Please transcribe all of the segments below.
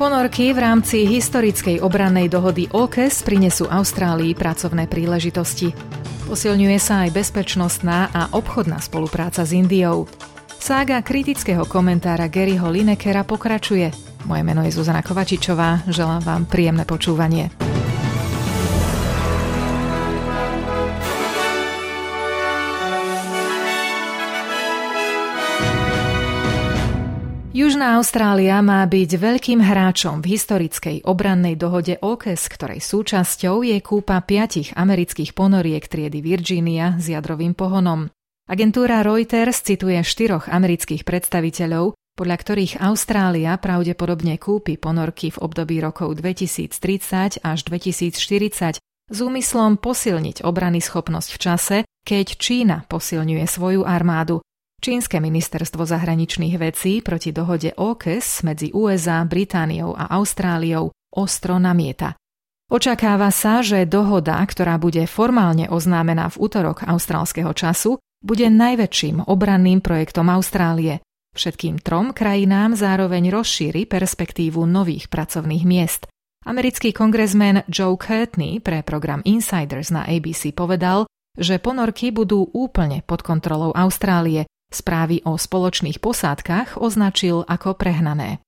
Ponorky v rámci historickej obrannej dohody OKES prinesú Austrálii pracovné príležitosti. Posilňuje sa aj bezpečnostná a obchodná spolupráca s Indiou. Sága kritického komentára Garyho Linekera pokračuje. Moje meno je Zuzana Kovačičová, želám vám príjemné počúvanie. Južná Austrália má byť veľkým hráčom v historickej obrannej dohode OKES, ktorej súčasťou je kúpa piatich amerických ponoriek triedy Virginia s jadrovým pohonom. Agentúra Reuters cituje štyroch amerických predstaviteľov, podľa ktorých Austrália pravdepodobne kúpi ponorky v období rokov 2030 až 2040 s úmyslom posilniť obrany schopnosť v čase, keď Čína posilňuje svoju armádu Čínske ministerstvo zahraničných vecí proti dohode OKES medzi USA, Britániou a Austráliou ostro namieta. Očakáva sa, že dohoda, ktorá bude formálne oznámená v útorok austrálskeho času, bude najväčším obranným projektom Austrálie. Všetkým trom krajinám zároveň rozšíri perspektívu nových pracovných miest. Americký kongresmen Joe Courtney pre program Insiders na ABC povedal, že ponorky budú úplne pod kontrolou Austrálie Správy o spoločných posádkach označil ako prehnané.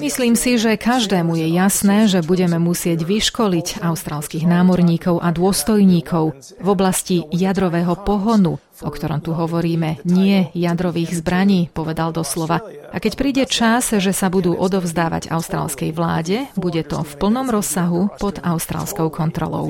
Myslím si, že každému je jasné, že budeme musieť vyškoliť austrálskych námorníkov a dôstojníkov v oblasti jadrového pohonu, o ktorom tu hovoríme, nie jadrových zbraní, povedal doslova. A keď príde čas, že sa budú odovzdávať austrálskej vláde, bude to v plnom rozsahu pod austrálskou kontrolou.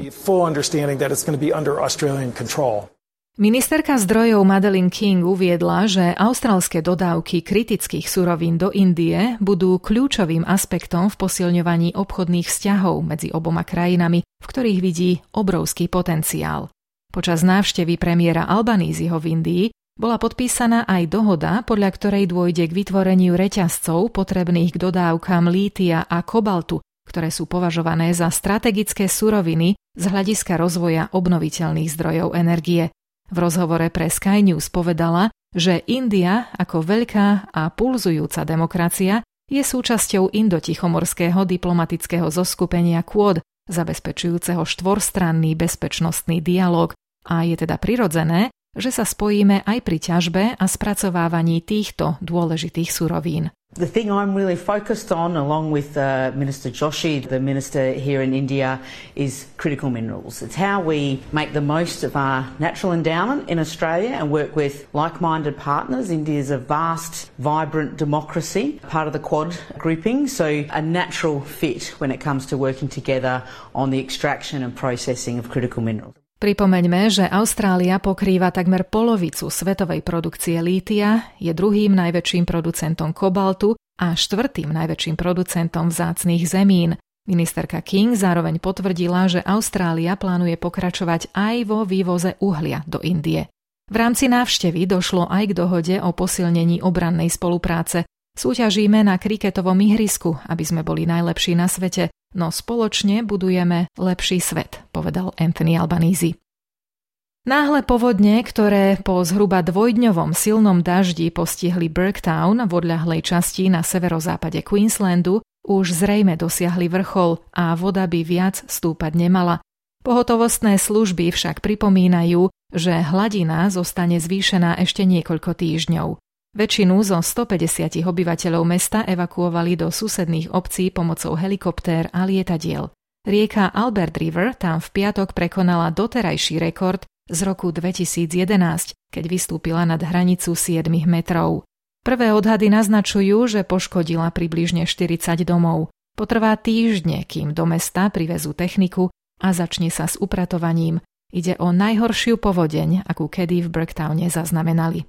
Ministerka zdrojov Madeline King uviedla, že austrálske dodávky kritických surovín do Indie budú kľúčovým aspektom v posilňovaní obchodných vzťahov medzi oboma krajinami, v ktorých vidí obrovský potenciál. Počas návštevy premiéra Albaníziho v Indii bola podpísaná aj dohoda, podľa ktorej dôjde k vytvoreniu reťazcov potrebných k dodávkam lítia a kobaltu, ktoré sú považované za strategické suroviny z hľadiska rozvoja obnoviteľných zdrojov energie. V rozhovore pre Sky News povedala, že India ako veľká a pulzujúca demokracia je súčasťou indotichomorského diplomatického zoskupenia Quad, zabezpečujúceho štvorstranný bezpečnostný dialog. A je teda prirodzené, že sa spojíme aj pri ťažbe a spracovávaní týchto dôležitých surovín. The thing I'm really focused on, along with uh, Minister Joshi, the minister here in India, is critical minerals. It's how we make the most of our natural endowment in Australia and work with like minded partners. India is a vast, vibrant democracy, part of the Quad grouping, so a natural fit when it comes to working together on the extraction and processing of critical minerals. Pripomeňme, že Austrália pokrýva takmer polovicu svetovej produkcie lítia, je druhým najväčším producentom kobaltu a štvrtým najväčším producentom vzácných zemín. Ministerka King zároveň potvrdila, že Austrália plánuje pokračovať aj vo vývoze uhlia do Indie. V rámci návštevy došlo aj k dohode o posilnení obrannej spolupráce. Súťažíme na kriketovom ihrisku, aby sme boli najlepší na svete no spoločne budujeme lepší svet, povedal Anthony Albanese. Náhle povodne, ktoré po zhruba dvojdňovom silnom daždi postihli Burketown v odľahlej časti na severozápade Queenslandu, už zrejme dosiahli vrchol a voda by viac stúpať nemala. Pohotovostné služby však pripomínajú, že hladina zostane zvýšená ešte niekoľko týždňov. Väčšinu zo 150 obyvateľov mesta evakuovali do susedných obcí pomocou helikoptér a lietadiel. Rieka Albert River tam v piatok prekonala doterajší rekord z roku 2011, keď vystúpila nad hranicu 7 metrov. Prvé odhady naznačujú, že poškodila približne 40 domov. Potrvá týždne, kým do mesta privezú techniku a začne sa s upratovaním. Ide o najhoršiu povodeň, akú kedy v Burktowne zaznamenali.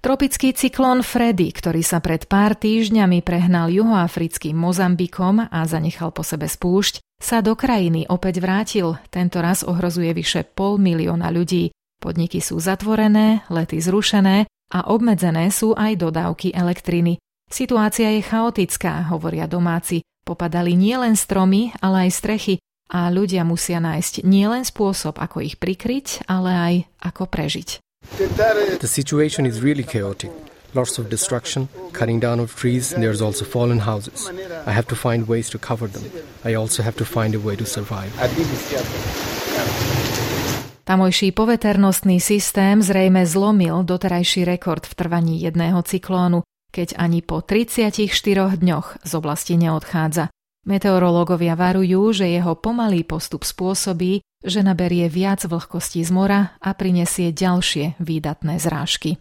Tropický cyklón Freddy, ktorý sa pred pár týždňami prehnal juhoafrickým Mozambikom a zanechal po sebe spúšť, sa do krajiny opäť vrátil. Tento raz ohrozuje vyše pol milióna ľudí. Podniky sú zatvorené, lety zrušené a obmedzené sú aj dodávky elektriny. Situácia je chaotická, hovoria domáci. Popadali nielen stromy, ale aj strechy a ľudia musia nájsť nielen spôsob, ako ich prikryť, ale aj ako prežiť. The situation is really chaotic. Lots of destruction, cutting down of trees, and there's also fallen houses. I have to find ways to cover them. I also have to find a way to survive. Tamojší poveternostný systém zrejme zlomil doterajší rekord v trvaní jedného cyklónu, keď ani po 34 dňoch z oblasti neodchádza. Meteorológovia varujú, že jeho pomalý postup spôsobí, že naberie viac vlhkosti z mora a prinesie ďalšie výdatné zrážky.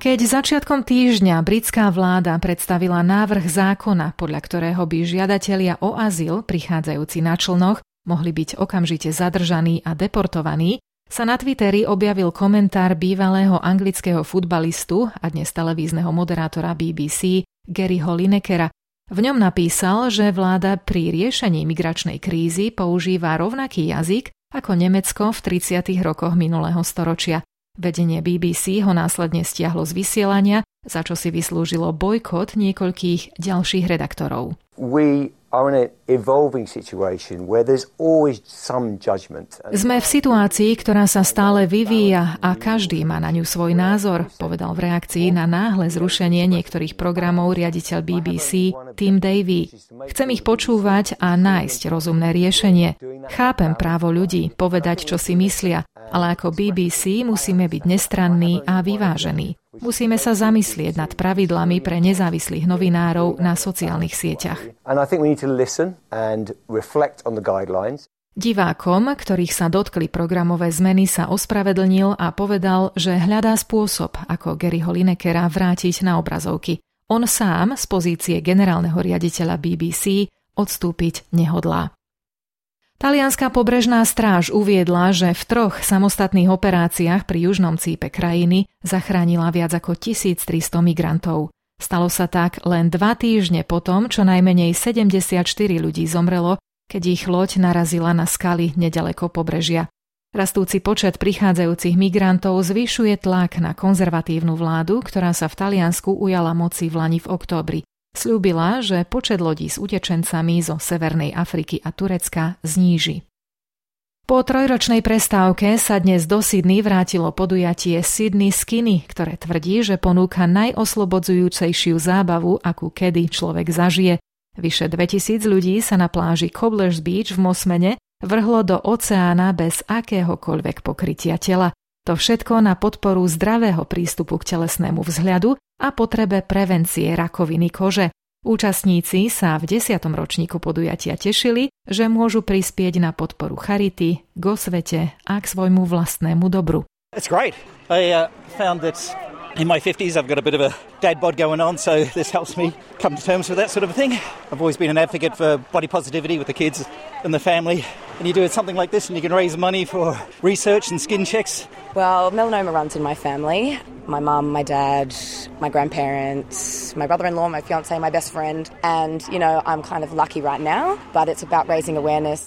Keď začiatkom týždňa britská vláda predstavila návrh zákona, podľa ktorého by žiadatelia o azyl prichádzajúci na člnoch mohli byť okamžite zadržaní a deportovaní, sa na Twitteri objavil komentár bývalého anglického futbalistu a dnes televízneho moderátora BBC Garyho Linekera, v ňom napísal, že vláda pri riešení migračnej krízy používa rovnaký jazyk ako Nemecko v 30. rokoch minulého storočia. Vedenie BBC ho následne stiahlo z vysielania, za čo si vyslúžilo bojkot niekoľkých ďalších redaktorov. We sme v situácii, ktorá sa stále vyvíja a každý má na ňu svoj názor, povedal v reakcii na náhle zrušenie niektorých programov riaditeľ BBC Tim Davy. Chcem ich počúvať a nájsť rozumné riešenie. Chápem právo ľudí povedať, čo si myslia, ale ako BBC musíme byť nestranní a vyvážení. Musíme sa zamyslieť nad pravidlami pre nezávislých novinárov na sociálnych sieťach. Divákom, ktorých sa dotkli programové zmeny, sa ospravedlnil a povedal, že hľadá spôsob, ako Garyho Linekera vrátiť na obrazovky. On sám z pozície generálneho riaditeľa BBC odstúpiť nehodlá. Talianská pobrežná stráž uviedla, že v troch samostatných operáciách pri južnom cípe krajiny zachránila viac ako 1300 migrantov. Stalo sa tak len dva týždne potom, čo najmenej 74 ľudí zomrelo, keď ich loď narazila na skaly nedaleko pobrežia. Rastúci počet prichádzajúcich migrantov zvyšuje tlak na konzervatívnu vládu, ktorá sa v Taliansku ujala moci v Lani v októbri. Sľúbila, že počet lodí s utečencami zo Severnej Afriky a Turecka zníži. Po trojročnej prestávke sa dnes do Sydney vrátilo podujatie Sydney Skinny, ktoré tvrdí, že ponúka najoslobodzujúcejšiu zábavu, akú kedy človek zažije. Vyše 2000 ľudí sa na pláži Cobblers Beach v Mosmene vrhlo do oceána bez akéhokoľvek pokrytia tela. To všetko na podporu zdravého prístupu k telesnému vzhľadu a potrebe prevencie rakoviny kože. Účastníci sa v desiatom ročníku podujatia tešili, že môžu prispieť na podporu charity, k osvete a k svojmu vlastnému dobru. It's great. I uh, found that in my 50s I've got a bit of a dad bod going on, so this helps me come to terms with that sort of thing. I've always been an advocate for body positivity with the kids and the family and you do something like this and you can raise money for research and skin checks? Well, melanoma runs in my family. My mum, my dad, my grandparents, my brother in law, my fiance, my best friend. And, you know, I'm kind of lucky right now, but it's about raising awareness.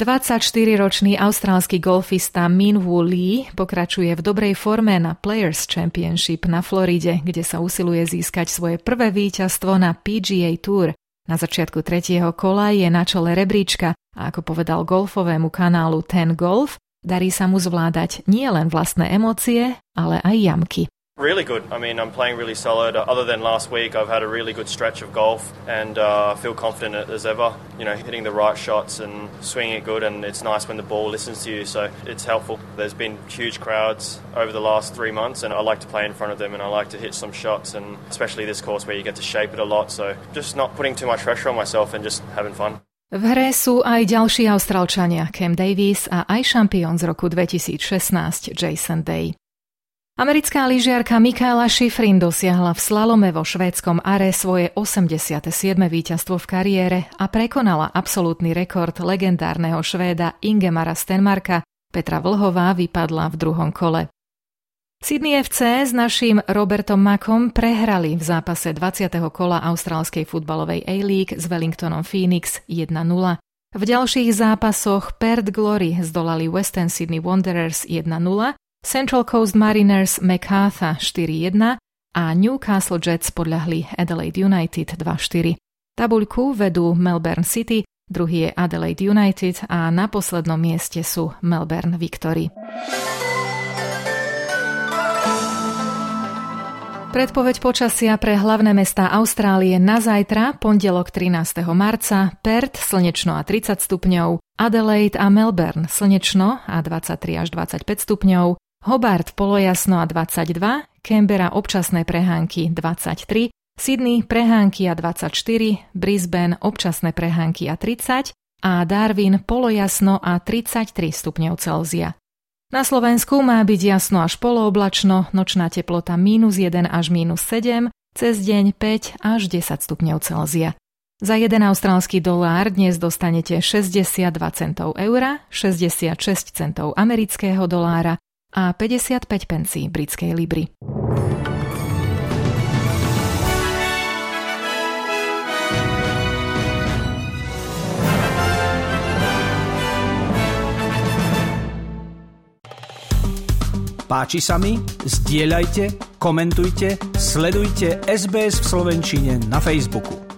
24-ročný austrálsky golfista Min Woo Lee pokračuje v dobrej forme na Players Championship na Floride, kde sa usiluje získať svoje prvé víťazstvo na PGA Tour. Na začiatku tretieho kola je na čele rebríčka a ako povedal golfovému kanálu Ten Golf, darí sa mu zvládať nielen vlastné emócie, ale aj jamky. Really good. I mean, I'm playing really solid. Other than last week, I've had a really good stretch of golf and uh, feel confident as ever. You know, hitting the right shots and swinging it good, and it's nice when the ball listens to you, so it's helpful. There's been huge crowds over the last three months, and I like to play in front of them and I like to hit some shots, and especially this course where you get to shape it a lot. So just not putting too much pressure on myself and just having fun. V hre sú aj ďalší Austrálčania, Cam Davis a aj šampión z roku 2016 Jason Day. Americká lyžiarka Mikaela Schifrin dosiahla v slalome vo švédskom Are svoje 87. víťazstvo v kariére a prekonala absolútny rekord legendárneho Švéda Ingemara Stenmarka. Petra Vlhová vypadla v druhom kole. Sydney FC s naším Robertom Makom prehrali v zápase 20. kola austrálskej futbalovej A-League s Wellingtonom Phoenix 1-0. V ďalších zápasoch Perth Glory zdolali Western Sydney Wanderers 1-0 Central Coast Mariners MacArthur 4-1 a Newcastle Jets podľahli Adelaide United 2-4. Tabuľku vedú Melbourne City, druhý je Adelaide United a na poslednom mieste sú Melbourne Victory. Predpoveď počasia pre hlavné mestá Austrálie na zajtra, pondelok 13. marca, Perth slnečno a 30 stupňov, Adelaide a Melbourne slnečno a 23 až 25 stupňov, Hobart polojasno a 22, Canberra občasné prehánky 23, Sydney prehánky a 24, Brisbane občasné prehánky a 30 a Darwin polojasno a 33 stupňov Celzia. Na Slovensku má byť jasno až polooblačno, nočná teplota minus 1 až minus 7, cez deň 5 až 10 stupňov Celzia. Za 1 austrálsky dolár dnes dostanete 62 centov eura, 66 centov amerického dolára a 55 pencí britskej libry. Páči sa mi? Zdieľajte, komentujte, sledujte SBS v Slovenčine na Facebooku.